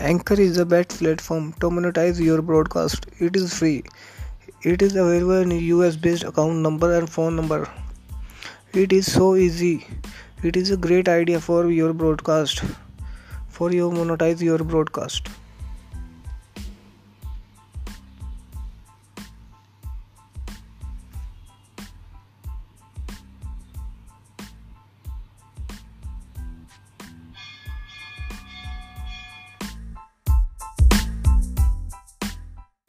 Anchor is the best platform to monetize your broadcast. It is free. It is available in US based account number and phone number. It is so easy. It is a great idea for your broadcast. For you monetize your broadcast.